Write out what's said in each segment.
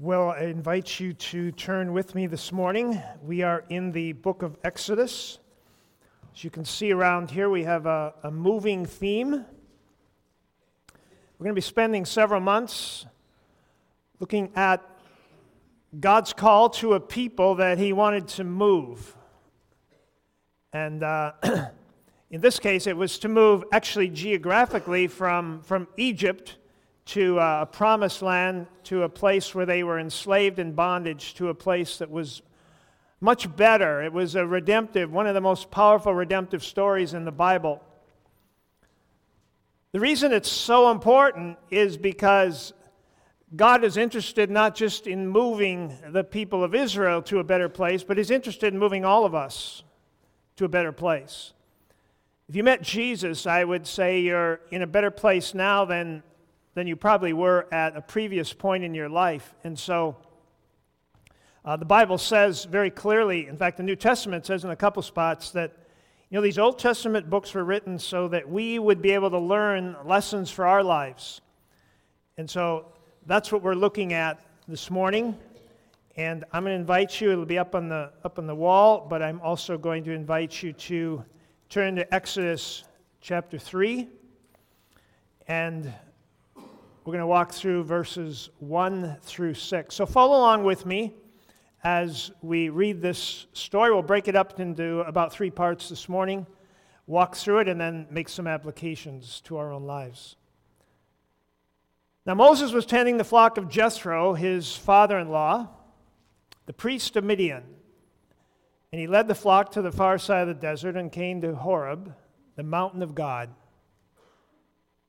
Well, I invite you to turn with me this morning. We are in the book of Exodus. As you can see around here, we have a, a moving theme. We're going to be spending several months looking at God's call to a people that He wanted to move. And uh, in this case, it was to move actually geographically from, from Egypt to uh, a promised land, to a place where they were enslaved in bondage, to a place that was much better. It was a redemptive, one of the most powerful redemptive stories in the Bible. The reason it's so important is because God is interested not just in moving the people of Israel to a better place, but He's interested in moving all of us to a better place. If you met Jesus, I would say you're in a better place now than than you probably were at a previous point in your life. And so uh, the Bible says very clearly, in fact, the New Testament says in a couple spots that you know these Old Testament books were written so that we would be able to learn lessons for our lives. And so that's what we're looking at this morning. And I'm going to invite you, it'll be up on the up on the wall, but I'm also going to invite you to turn to Exodus chapter 3. And we're going to walk through verses 1 through 6. So follow along with me as we read this story. We'll break it up into about three parts this morning, walk through it, and then make some applications to our own lives. Now, Moses was tending the flock of Jethro, his father in law, the priest of Midian. And he led the flock to the far side of the desert and came to Horeb, the mountain of God.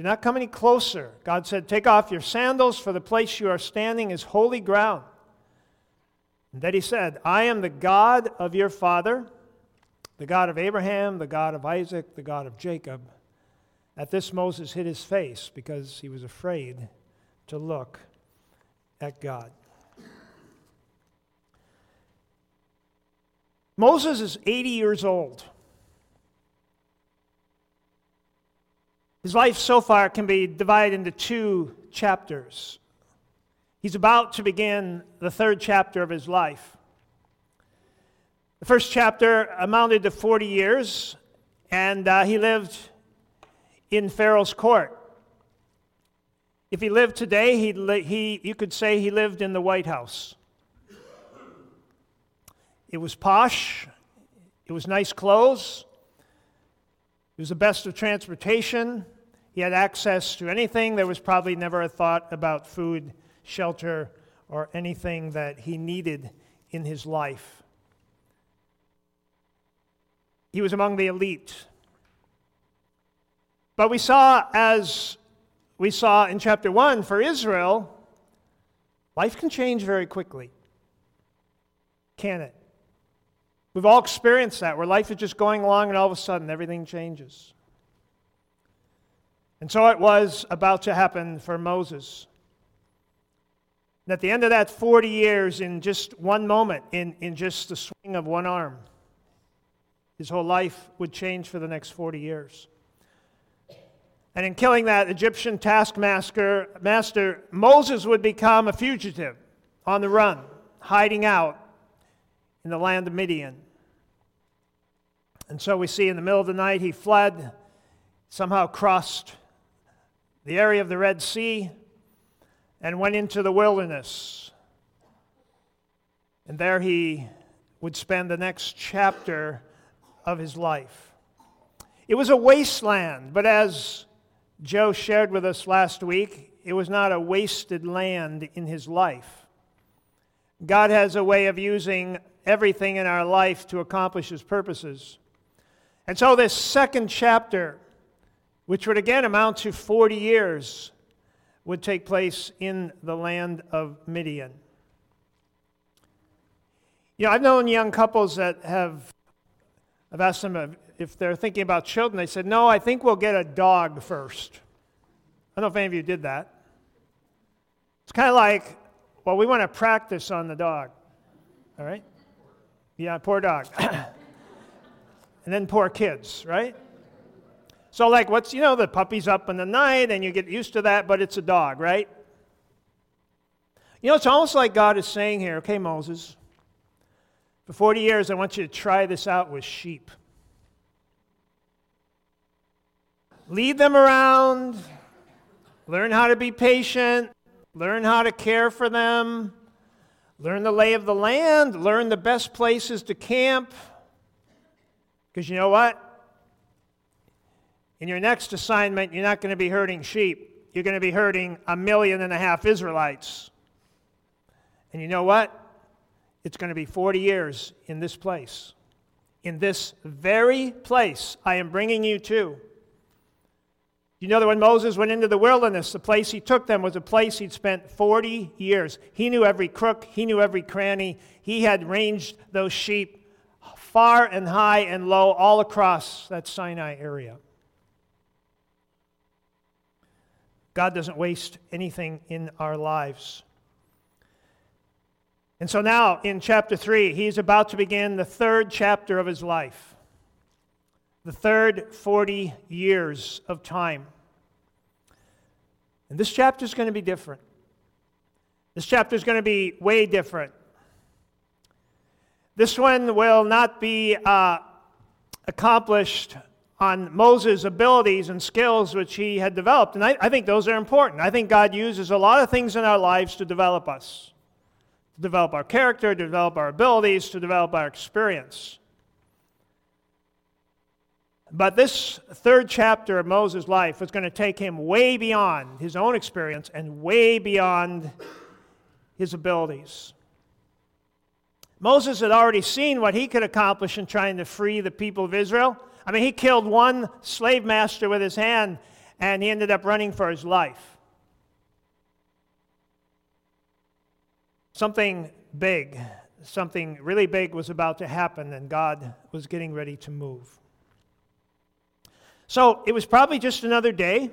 Do not come any closer. God said, Take off your sandals, for the place you are standing is holy ground. And then he said, I am the God of your father, the God of Abraham, the God of Isaac, the God of Jacob. At this, Moses hid his face because he was afraid to look at God. Moses is 80 years old. His life so far can be divided into two chapters. He's about to begin the third chapter of his life. The first chapter amounted to 40 years, and uh, he lived in Pharaoh's court. If he lived today, he'd li- he, you could say he lived in the White House. It was posh, it was nice clothes, he was the best of transportation. He had access to anything. There was probably never a thought about food, shelter, or anything that he needed in his life. He was among the elite. But we saw, as we saw in chapter 1 for Israel, life can change very quickly. Can it? We've all experienced that, where life is just going along and all of a sudden everything changes. And so it was about to happen for Moses. And at the end of that 40 years, in just one moment, in, in just the swing of one arm, his whole life would change for the next 40 years. And in killing that Egyptian taskmaster, master, Moses would become a fugitive on the run, hiding out in the land of Midian. And so we see in the middle of the night he fled, somehow crossed the area of the Red Sea and went into the wilderness. And there he would spend the next chapter of his life. It was a wasteland, but as Joe shared with us last week, it was not a wasted land in his life. God has a way of using everything in our life to accomplish his purposes. And so, this second chapter, which would again amount to 40 years, would take place in the land of Midian. You know, I've known young couples that have, I've asked them if they're thinking about children. They said, No, I think we'll get a dog first. I don't know if any of you did that. It's kind of like, well, we want to practice on the dog. All right? Yeah, poor dog. and then poor kids, right? So, like, what's, you know, the puppy's up in the night and you get used to that, but it's a dog, right? You know, it's almost like God is saying here, okay, Moses, for 40 years, I want you to try this out with sheep. Lead them around, learn how to be patient, learn how to care for them, learn the lay of the land, learn the best places to camp. Because you know what? In your next assignment, you're not going to be herding sheep. You're going to be herding a million and a half Israelites. And you know what? It's going to be 40 years in this place. In this very place I am bringing you to. You know that when Moses went into the wilderness, the place he took them was a place he'd spent 40 years. He knew every crook, he knew every cranny. He had ranged those sheep far and high and low all across that Sinai area. God doesn't waste anything in our lives. And so now in chapter 3, he's about to begin the third chapter of his life, the third 40 years of time. And this chapter is going to be different. This chapter is going to be way different. This one will not be uh, accomplished on Moses' abilities and skills which he had developed. And I, I think those are important. I think God uses a lot of things in our lives to develop us to develop our character, to develop our abilities, to develop our experience. But this third chapter of Moses' life was going to take him way beyond his own experience and way beyond his abilities. Moses had already seen what he could accomplish in trying to free the people of Israel. I mean, he killed one slave master with his hand, and he ended up running for his life. Something big, something really big was about to happen, and God was getting ready to move. So it was probably just another day.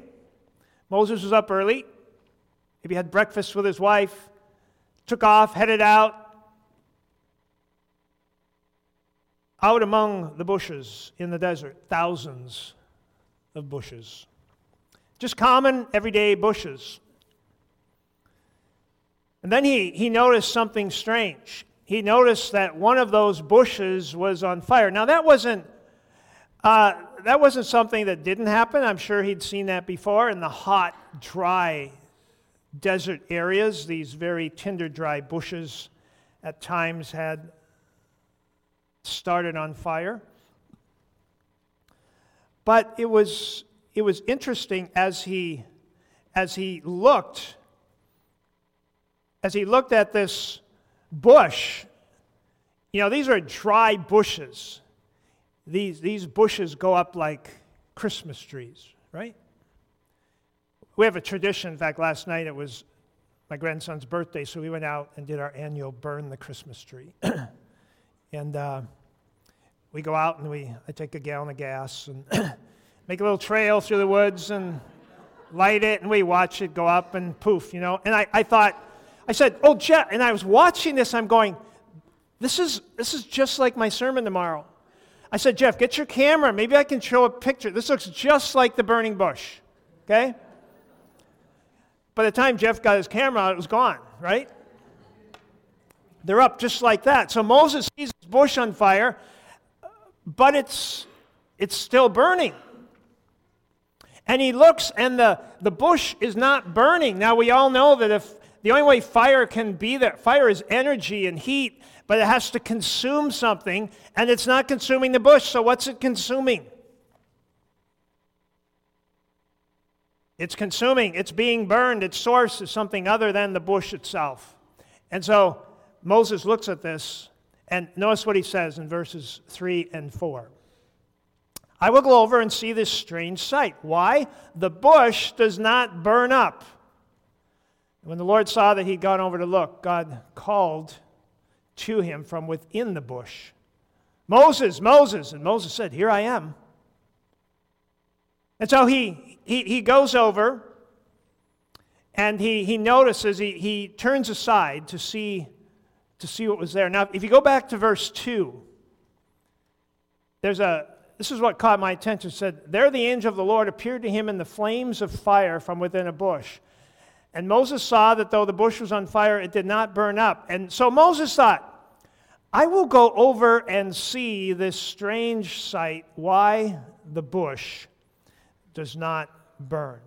Moses was up early, maybe had breakfast with his wife, took off, headed out, out among the bushes in the desert, thousands of bushes. Just common, everyday bushes. And then he, he noticed something strange. He noticed that one of those bushes was on fire. Now, that wasn't, uh, that wasn't something that didn't happen. I'm sure he'd seen that before in the hot, dry desert areas. These very tinder dry bushes at times had started on fire. But it was, it was interesting as he, as he looked as he looked at this bush, you know, these are dry bushes. These, these bushes go up like Christmas trees, right? We have a tradition. In fact, last night it was my grandson's birthday, so we went out and did our annual burn the Christmas tree. and uh, we go out and we, I take a gallon of gas and make a little trail through the woods and light it, and we watch it go up and poof, you know. And I, I thought, I said, Oh, Jeff, and I was watching this, I'm going, this is, this is just like my sermon tomorrow. I said, Jeff, get your camera. Maybe I can show a picture. This looks just like the burning bush. Okay? By the time Jeff got his camera out, it was gone, right? They're up just like that. So Moses sees this bush on fire, but it's, it's still burning. And he looks, and the, the bush is not burning. Now, we all know that if the only way fire can be there, fire is energy and heat, but it has to consume something, and it's not consuming the bush, so what's it consuming? It's consuming, it's being burned, its source is something other than the bush itself. And so Moses looks at this, and notice what he says in verses 3 and 4. I will go over and see this strange sight. Why? The bush does not burn up. When the Lord saw that he'd gone over to look, God called to him from within the bush Moses, Moses. And Moses said, Here I am. And so he, he, he goes over and he, he notices, he, he turns aside to see, to see what was there. Now, if you go back to verse 2, there's a, this is what caught my attention. Said, There the angel of the Lord appeared to him in the flames of fire from within a bush. And Moses saw that though the bush was on fire, it did not burn up. And so Moses thought, I will go over and see this strange sight, why the bush does not burn.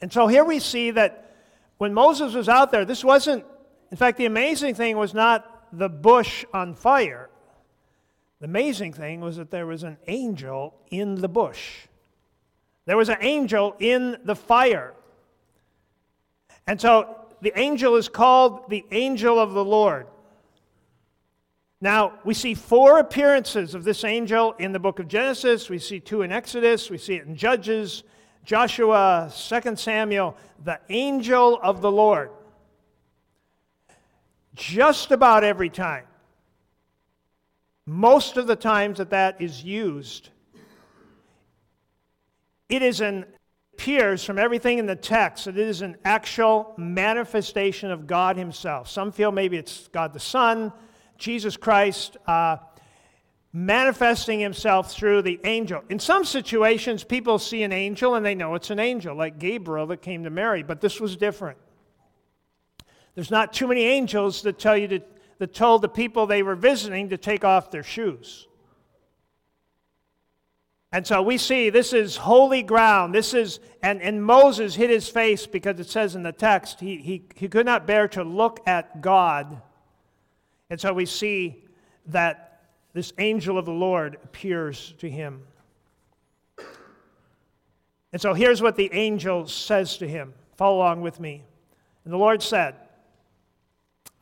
And so here we see that when Moses was out there, this wasn't, in fact, the amazing thing was not the bush on fire. The amazing thing was that there was an angel in the bush. There was an angel in the fire. And so the angel is called the angel of the Lord. Now, we see four appearances of this angel in the book of Genesis. We see two in Exodus. We see it in Judges, Joshua, 2 Samuel, the angel of the Lord. Just about every time, most of the times that that is used, it is an appears from everything in the text that it is an actual manifestation of God Himself. Some feel maybe it's God the Son, Jesus Christ uh, manifesting himself through the angel. In some situations, people see an angel and they know it's an angel, like Gabriel that came to Mary, but this was different. There's not too many angels that tell you to, that told the people they were visiting to take off their shoes. And so we see this is holy ground. This is, and, and Moses hid his face because it says in the text, he, he, he could not bear to look at God and so we see that this angel of the Lord appears to him. And so here's what the angel says to him. Follow along with me. And the Lord said,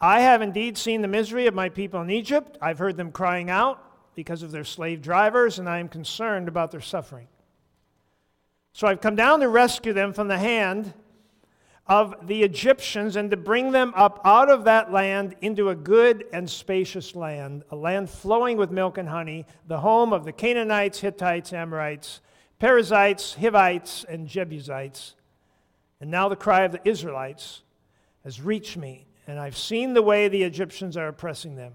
I have indeed seen the misery of my people in Egypt. I've heard them crying out because of their slave drivers, and I am concerned about their suffering. So I've come down to rescue them from the hand of the Egyptians and to bring them up out of that land into a good and spacious land, a land flowing with milk and honey, the home of the Canaanites, Hittites, Amorites, Perizzites, Hivites, and Jebusites. And now the cry of the Israelites has reached me, and I've seen the way the Egyptians are oppressing them.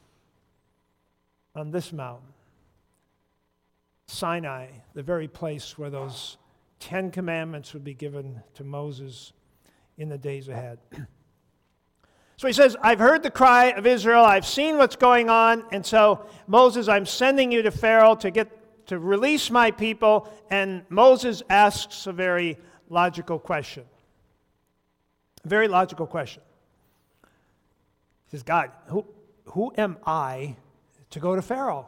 On this mountain. Sinai, the very place where those Ten Commandments would be given to Moses in the days ahead. So he says, I've heard the cry of Israel, I've seen what's going on, and so Moses, I'm sending you to Pharaoh to get to release my people. And Moses asks a very logical question. A very logical question. He says, God, who, who am I to go to Pharaoh?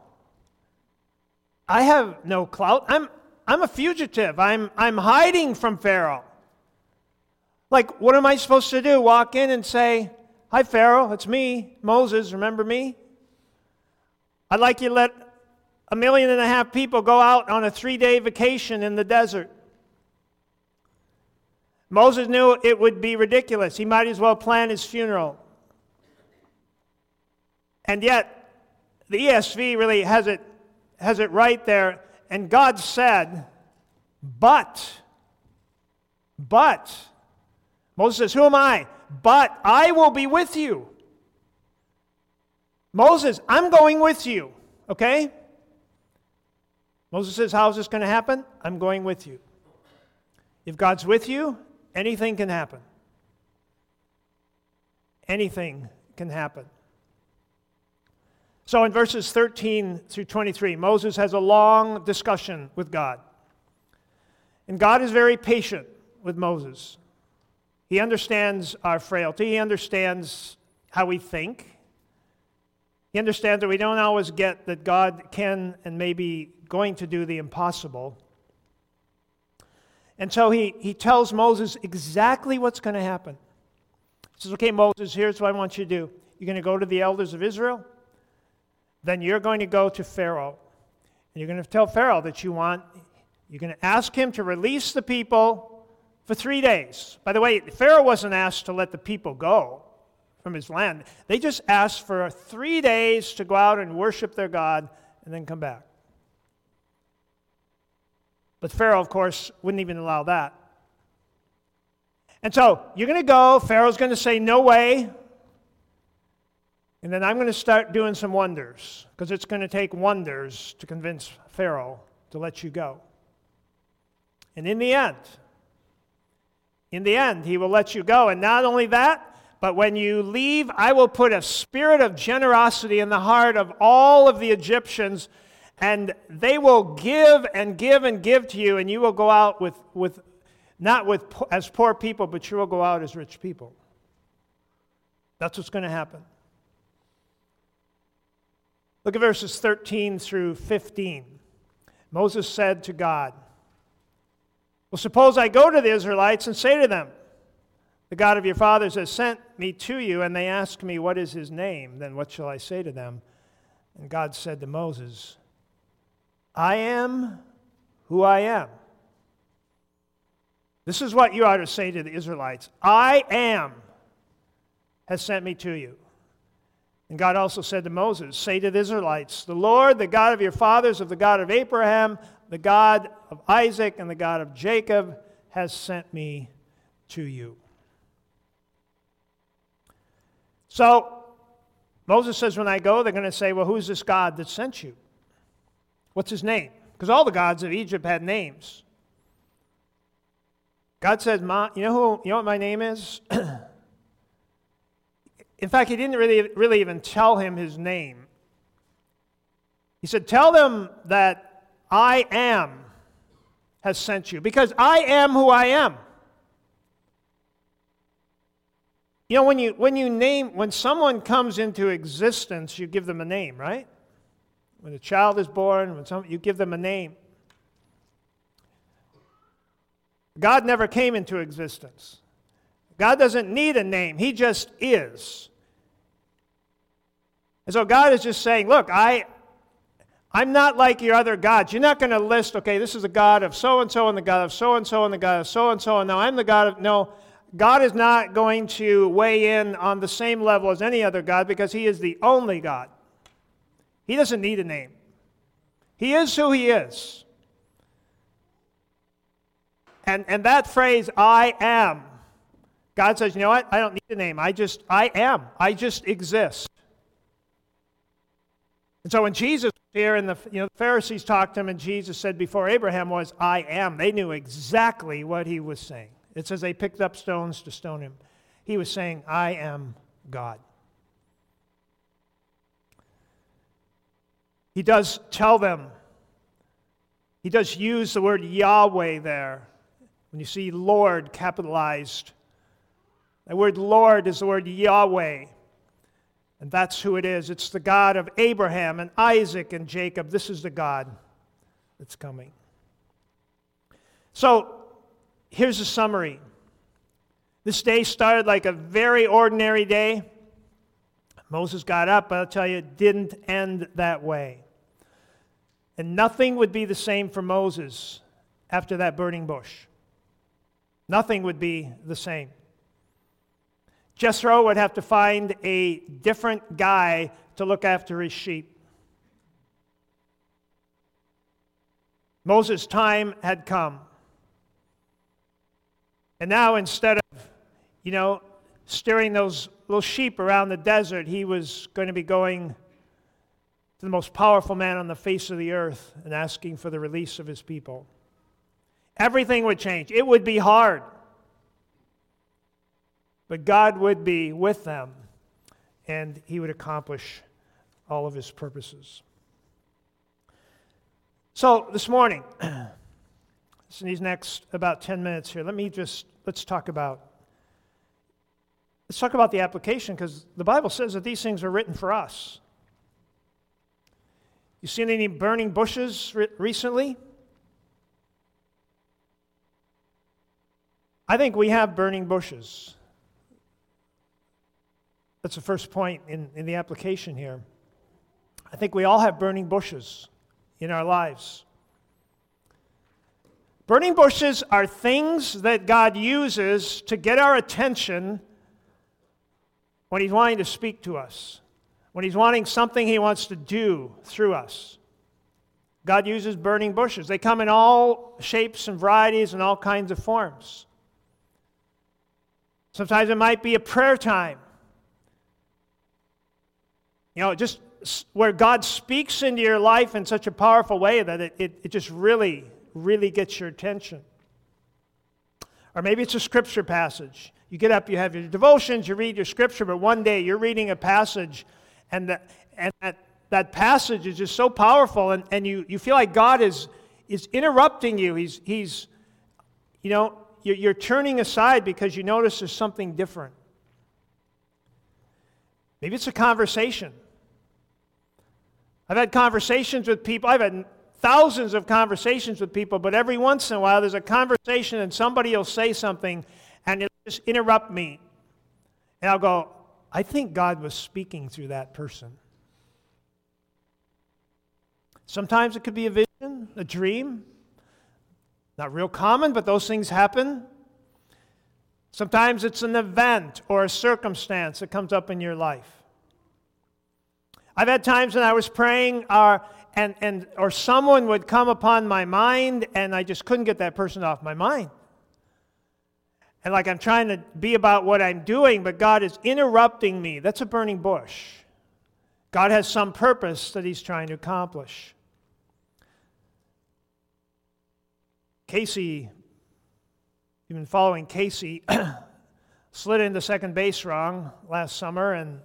I have no clout. I'm, I'm a fugitive. I'm, I'm hiding from Pharaoh. Like, what am I supposed to do? Walk in and say, Hi, Pharaoh, it's me, Moses, remember me? I'd like you to let a million and a half people go out on a three day vacation in the desert. Moses knew it would be ridiculous. He might as well plan his funeral. And yet, the ESV really has it, has it right there. And God said, But, but, Moses says, Who am I? But I will be with you. Moses, I'm going with you, okay? Moses says, How is this going to happen? I'm going with you. If God's with you, anything can happen. Anything can happen. So in verses 13 through 23, Moses has a long discussion with God. And God is very patient with Moses. He understands our frailty. He understands how we think. He understands that we don't always get that God can and may be going to do the impossible. And so he, he tells Moses exactly what's going to happen. He says, Okay, Moses, here's what I want you to do. You're going to go to the elders of Israel, then you're going to go to Pharaoh. And you're going to tell Pharaoh that you want, you're going to ask him to release the people for three days. By the way, Pharaoh wasn't asked to let the people go from his land. They just asked for three days to go out and worship their God and then come back. But Pharaoh, of course, wouldn't even allow that. And so you're going to go. Pharaoh's going to say, No way. And then I'm going to start doing some wonders because it's going to take wonders to convince Pharaoh to let you go. And in the end, in the end, he will let you go. And not only that, but when you leave, I will put a spirit of generosity in the heart of all of the Egyptians, and they will give and give and give to you, and you will go out with, with not with, as poor people, but you will go out as rich people. That's what's going to happen. Look at verses 13 through 15. Moses said to God, Well, suppose I go to the Israelites and say to them, The God of your fathers has sent me to you, and they ask me, What is his name? Then what shall I say to them? And God said to Moses, I am who I am. This is what you are to say to the Israelites I am has sent me to you. And God also said to Moses, Say to the Israelites, The Lord, the God of your fathers, of the God of Abraham, the God of Isaac, and the God of Jacob, has sent me to you. So, Moses says, When I go, they're going to say, Well, who's this God that sent you? What's his name? Because all the gods of Egypt had names. God said, You know, who, you know what my name is? In fact, he didn't really, really even tell him his name. He said, Tell them that I am has sent you, because I am who I am. You know, when you, when you name, when someone comes into existence, you give them a name, right? When a child is born, when some, you give them a name. God never came into existence. God doesn't need a name, He just is. And so God is just saying, look, I, I'm not like your other gods. You're not going to list, okay, this is the God of so and so, and the God of so and so, and the God of so and so, and now I'm the God of. No, God is not going to weigh in on the same level as any other God because He is the only God. He doesn't need a name, He is who He is. And, and that phrase, I am, God says, you know what? I don't need a name. I just, I am. I just exist. And so when Jesus was here and the, you know, the Pharisees talked to him and Jesus said before Abraham was, I am, they knew exactly what he was saying. It says they picked up stones to stone him. He was saying, I am God. He does tell them, he does use the word Yahweh there. When you see Lord capitalized, the word Lord is the word Yahweh. And that's who it is. It's the God of Abraham and Isaac and Jacob. This is the God that's coming. So here's a summary. This day started like a very ordinary day. Moses got up, but I'll tell you, it didn't end that way. And nothing would be the same for Moses after that burning bush. Nothing would be the same. Jethro would have to find a different guy to look after his sheep. Moses' time had come. And now, instead of, you know, steering those little sheep around the desert, he was going to be going to the most powerful man on the face of the earth and asking for the release of his people. Everything would change. It would be hard. But God would be with them, and He would accomplish all of His purposes. So this morning, in these next about 10 minutes here, let me just, let's talk about, let's talk about the application because the Bible says that these things are written for us. You seen any burning bushes re- recently? I think we have burning bushes. That's the first point in, in the application here. I think we all have burning bushes in our lives. Burning bushes are things that God uses to get our attention when He's wanting to speak to us, when He's wanting something He wants to do through us. God uses burning bushes. They come in all shapes and varieties and all kinds of forms. Sometimes it might be a prayer time. You know, just where God speaks into your life in such a powerful way that it, it, it just really, really gets your attention. Or maybe it's a scripture passage. You get up, you have your devotions, you read your scripture, but one day you're reading a passage, and, the, and that, that passage is just so powerful, and, and you, you feel like God is, is interrupting you. He's, he's you know, you're, you're turning aside because you notice there's something different. Maybe it's a conversation. I've had conversations with people, I've had thousands of conversations with people, but every once in a while there's a conversation and somebody will say something and it'll just interrupt me. And I'll go, I think God was speaking through that person. Sometimes it could be a vision, a dream. Not real common, but those things happen. Sometimes it's an event or a circumstance that comes up in your life. I've had times when I was praying, uh, and, and, or someone would come upon my mind, and I just couldn't get that person off my mind. And like I'm trying to be about what I'm doing, but God is interrupting me. That's a burning bush. God has some purpose that He's trying to accomplish. Casey, you've been following Casey, slid into second base wrong last summer, and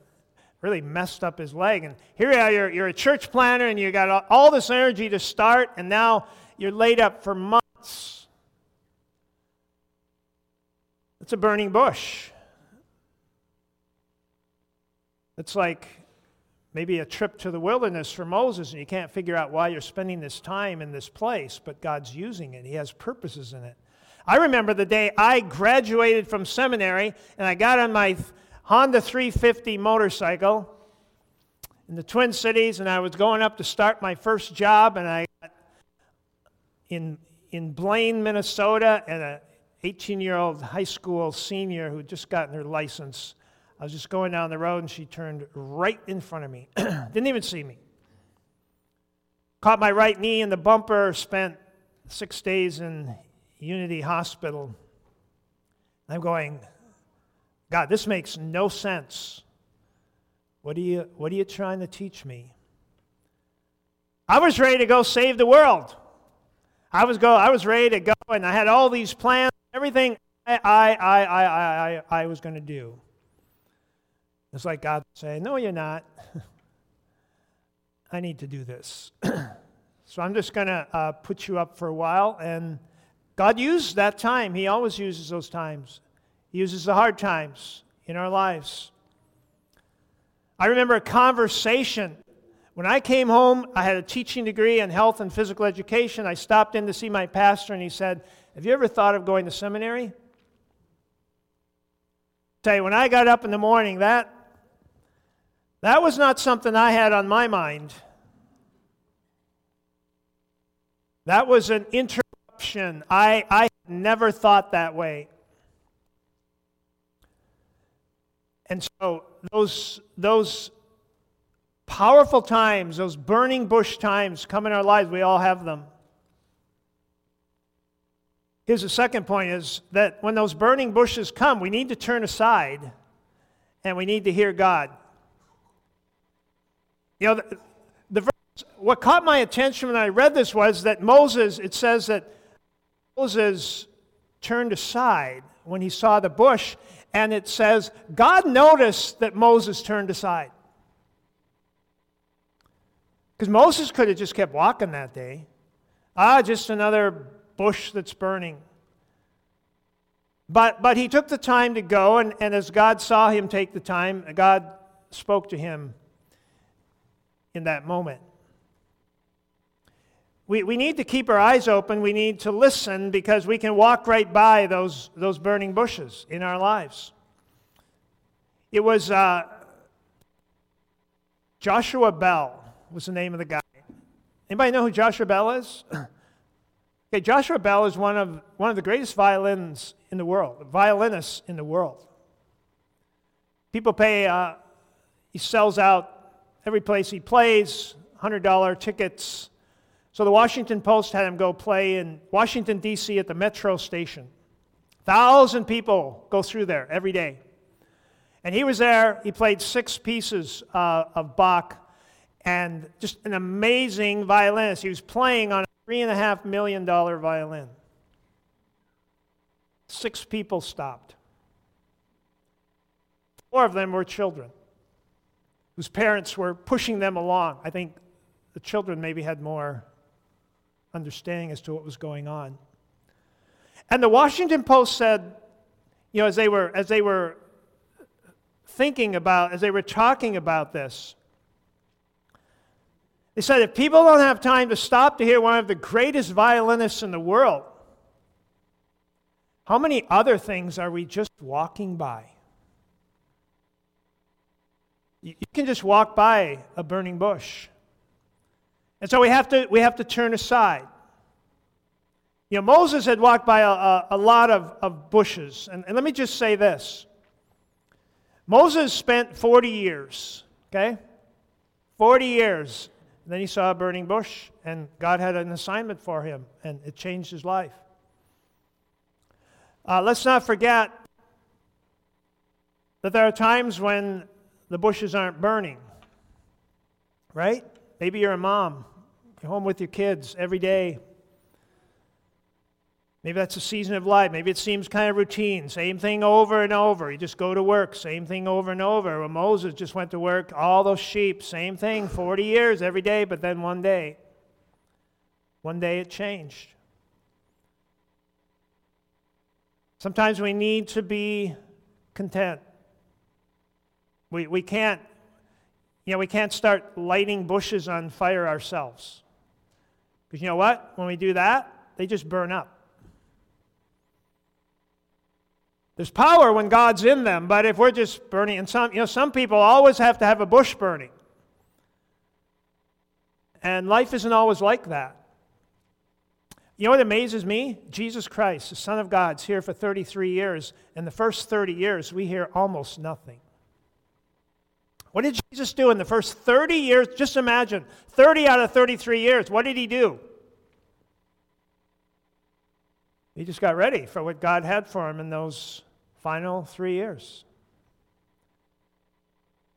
really messed up his leg. And here you are, you're, you're a church planner and you got all this energy to start, and now you're laid up for months. It's a burning bush. It's like maybe a trip to the wilderness for Moses, and you can't figure out why you're spending this time in this place, but God's using it. He has purposes in it. I remember the day I graduated from seminary and I got on my Honda 350 motorcycle in the Twin Cities, and I was going up to start my first job, and I got in in Blaine, Minnesota, and a 18-year-old high school senior who just gotten her license. I was just going down the road, and she turned right in front of me. Didn't even see me. Caught my right knee in the bumper. Spent six days in Unity Hospital. I'm going, God, this makes no sense. What are you, what are you trying to teach me? I was ready to go save the world. I was, go, I was ready to go, and I had all these plans, everything I, I, I, I, I, I was going to do. It's like God saying, No, you're not. I need to do this. so I'm just going to uh, put you up for a while. And God used that time. He always uses those times. He uses the hard times in our lives. I remember a conversation. When I came home, I had a teaching degree in health and physical education. I stopped in to see my pastor, and he said, Have you ever thought of going to seminary? tell you, when I got up in the morning, that, that was not something I had on my mind. That was an interruption. I, I never thought that way. And so those, those powerful times, those burning bush times come in our lives. We all have them. Here's the second point is that when those burning bushes come, we need to turn aside and we need to hear God. You know, the, the verse, what caught my attention when I read this was that Moses, it says that Moses turned aside when he saw the bush and it says, God noticed that Moses turned aside. Because Moses could have just kept walking that day. Ah, just another bush that's burning. But, but he took the time to go, and, and as God saw him take the time, God spoke to him in that moment. We, we need to keep our eyes open. We need to listen because we can walk right by those, those burning bushes in our lives. It was uh, Joshua Bell was the name of the guy. Anybody know who Joshua Bell is? okay, Joshua Bell is one of, one of the greatest violins in the world, violinists in the world. People pay, uh, he sells out every place he plays, $100 tickets. So the Washington Post had him go play in Washington, D.C. at the Metro station. Thousand people go through there every day. And he was there. He played six pieces uh, of Bach and just an amazing violinist. He was playing on a $3.5 million violin. Six people stopped. Four of them were children whose parents were pushing them along. I think the children maybe had more understanding as to what was going on. And the Washington Post said, you know, as they were, as they were thinking about, as they were talking about this, they said if people don't have time to stop to hear one of the greatest violinists in the world, how many other things are we just walking by? You can just walk by a burning bush. And so we have to, we have to turn aside. You know, Moses had walked by a, a, a lot of, of bushes. And, and let me just say this Moses spent 40 years, okay? 40 years. And then he saw a burning bush, and God had an assignment for him, and it changed his life. Uh, let's not forget that there are times when the bushes aren't burning, right? Maybe you're a mom, you're home with your kids every day. Maybe that's a season of life. Maybe it seems kind of routine. Same thing over and over. You just go to work. Same thing over and over. Well, Moses just went to work. All those sheep, same thing, 40 years every day, but then one day, one day it changed. Sometimes we need to be content. We, we can't, you know, we can't start lighting bushes on fire ourselves. Because you know what? When we do that, they just burn up. There's power when God's in them, but if we're just burning, and some, you know, some people always have to have a bush burning. And life isn't always like that. You know what amazes me? Jesus Christ, the Son of God, is here for 33 years. and the first 30 years, we hear almost nothing. What did Jesus do in the first 30 years? Just imagine 30 out of 33 years. What did he do? He just got ready for what God had for him in those final three years.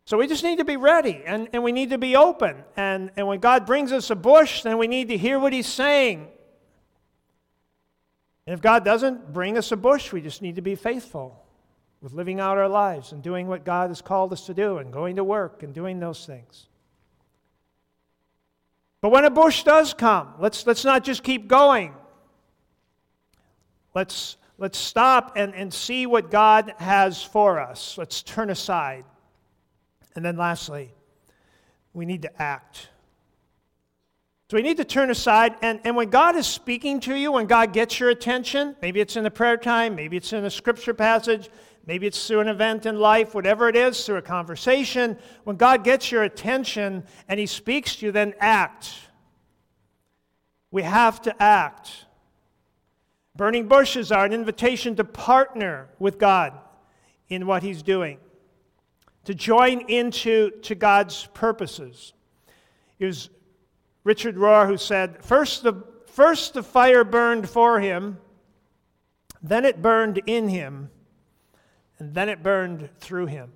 So we just need to be ready and, and we need to be open. And, and when God brings us a bush, then we need to hear what He's saying. And if God doesn't bring us a bush, we just need to be faithful with living out our lives and doing what God has called us to do and going to work and doing those things. But when a bush does come, let's, let's not just keep going. Let's, let's stop and, and see what God has for us. Let's turn aside. And then lastly, we need to act. So we need to turn aside, and, and when God is speaking to you, when God gets your attention, maybe it's in the prayer time, maybe it's in a scripture passage, maybe it's through an event in life, whatever it is, through a conversation, when God gets your attention and He speaks to you, then act. We have to act. Burning bushes are an invitation to partner with God in what He's doing, to join into to God's purposes. It was Richard Rohr who said, First the, first the fire burned for him, then it burned in him, and then it burned through him.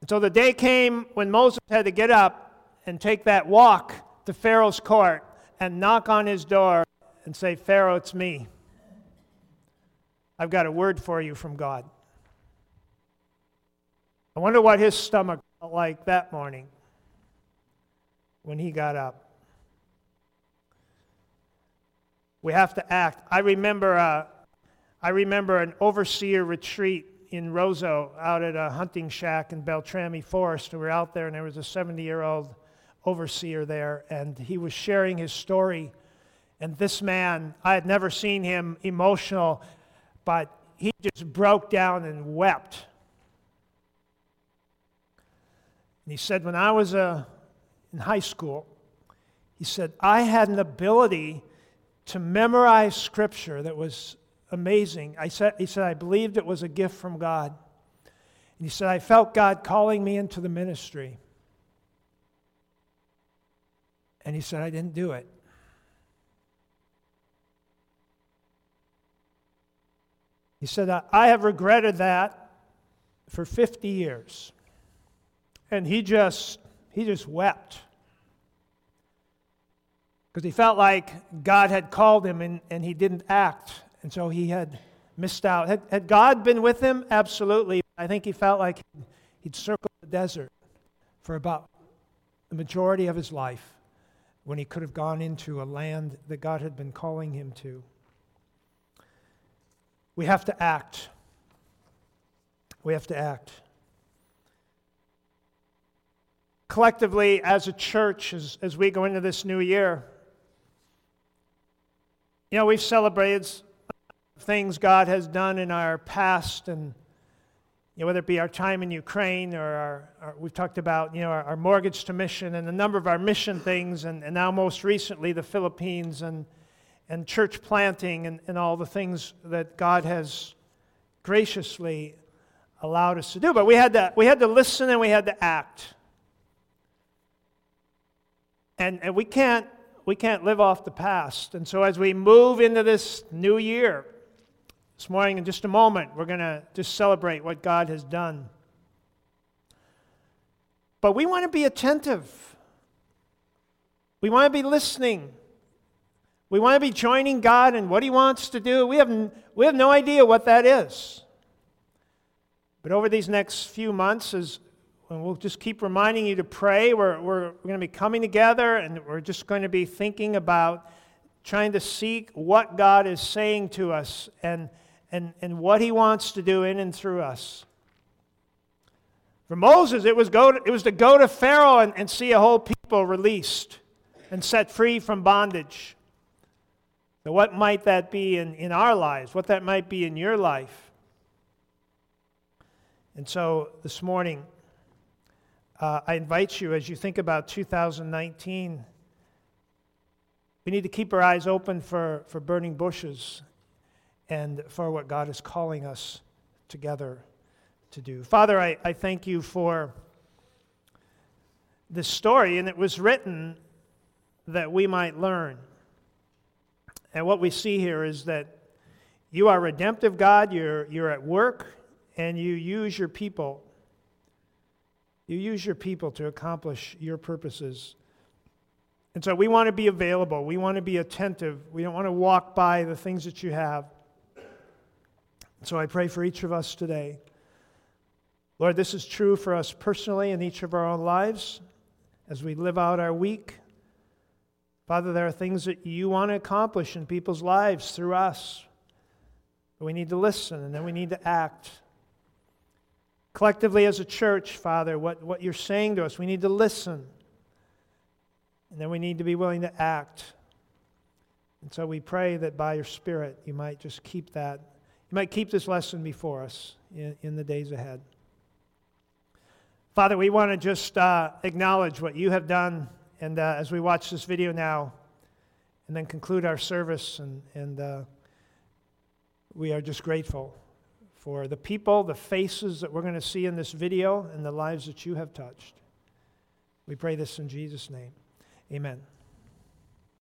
And so the day came when Moses had to get up and take that walk to Pharaoh's court and knock on his door and say, Pharaoh, it's me. I've got a word for you from God. I wonder what his stomach felt like that morning when he got up. We have to act. I remember, uh, I remember an overseer retreat in Roseau out at a hunting shack in Beltrami Forest. We were out there, and there was a 70 year old overseer there, and he was sharing his story. And this man, I had never seen him emotional, but he just broke down and wept. And he said, When I was uh, in high school, he said, I had an ability to memorize scripture that was amazing. I said, he said, I believed it was a gift from God. And he said, I felt God calling me into the ministry. And he said, I didn't do it. He said, I have regretted that for 50 years. And he just, he just wept. Because he felt like God had called him and, and he didn't act. And so he had missed out. Had, had God been with him? Absolutely. I think he felt like he'd circled the desert for about the majority of his life when he could have gone into a land that God had been calling him to. We have to act. We have to act. Collectively, as a church, as, as we go into this new year, you know, we've celebrated things God has done in our past, and you know, whether it be our time in Ukraine or our, we've talked about you know our, our, mortgage to mission and a number of our mission things, and, and now most recently the Philippines and and church planting and, and all the things that God has graciously allowed us to do. But we had to, we had to listen and we had to act. And, and we, can't, we can't live off the past. And so as we move into this new year, this morning in just a moment, we're going to just celebrate what God has done. But we want to be attentive. We want to be listening. We want to be joining God in what He wants to do. We have, we have no idea what that is. But over these next few months, as and we'll just keep reminding you to pray. We're, we're, we're going to be coming together and we're just going to be thinking about trying to seek what God is saying to us and, and, and what He wants to do in and through us. For Moses, it was, go to, it was to go to Pharaoh and, and see a whole people released and set free from bondage. So, what might that be in, in our lives? What that might be in your life? And so, this morning, uh, I invite you as you think about 2019, we need to keep our eyes open for, for burning bushes and for what God is calling us together to do. Father, I, I thank you for this story, and it was written that we might learn. And what we see here is that you are redemptive God, you're, you're at work, and you use your people. You use your people to accomplish your purposes. And so we want to be available. We want to be attentive. We don't want to walk by the things that you have. So I pray for each of us today. Lord, this is true for us personally in each of our own lives as we live out our week. Father, there are things that you want to accomplish in people's lives through us. We need to listen and then we need to act. Collectively, as a church, Father, what, what you're saying to us, we need to listen. And then we need to be willing to act. And so we pray that by your Spirit, you might just keep that, you might keep this lesson before us in, in the days ahead. Father, we want to just uh, acknowledge what you have done and uh, as we watch this video now and then conclude our service, and, and uh, we are just grateful for the people, the faces that we're going to see in this video, and the lives that you have touched. We pray this in Jesus' name. Amen.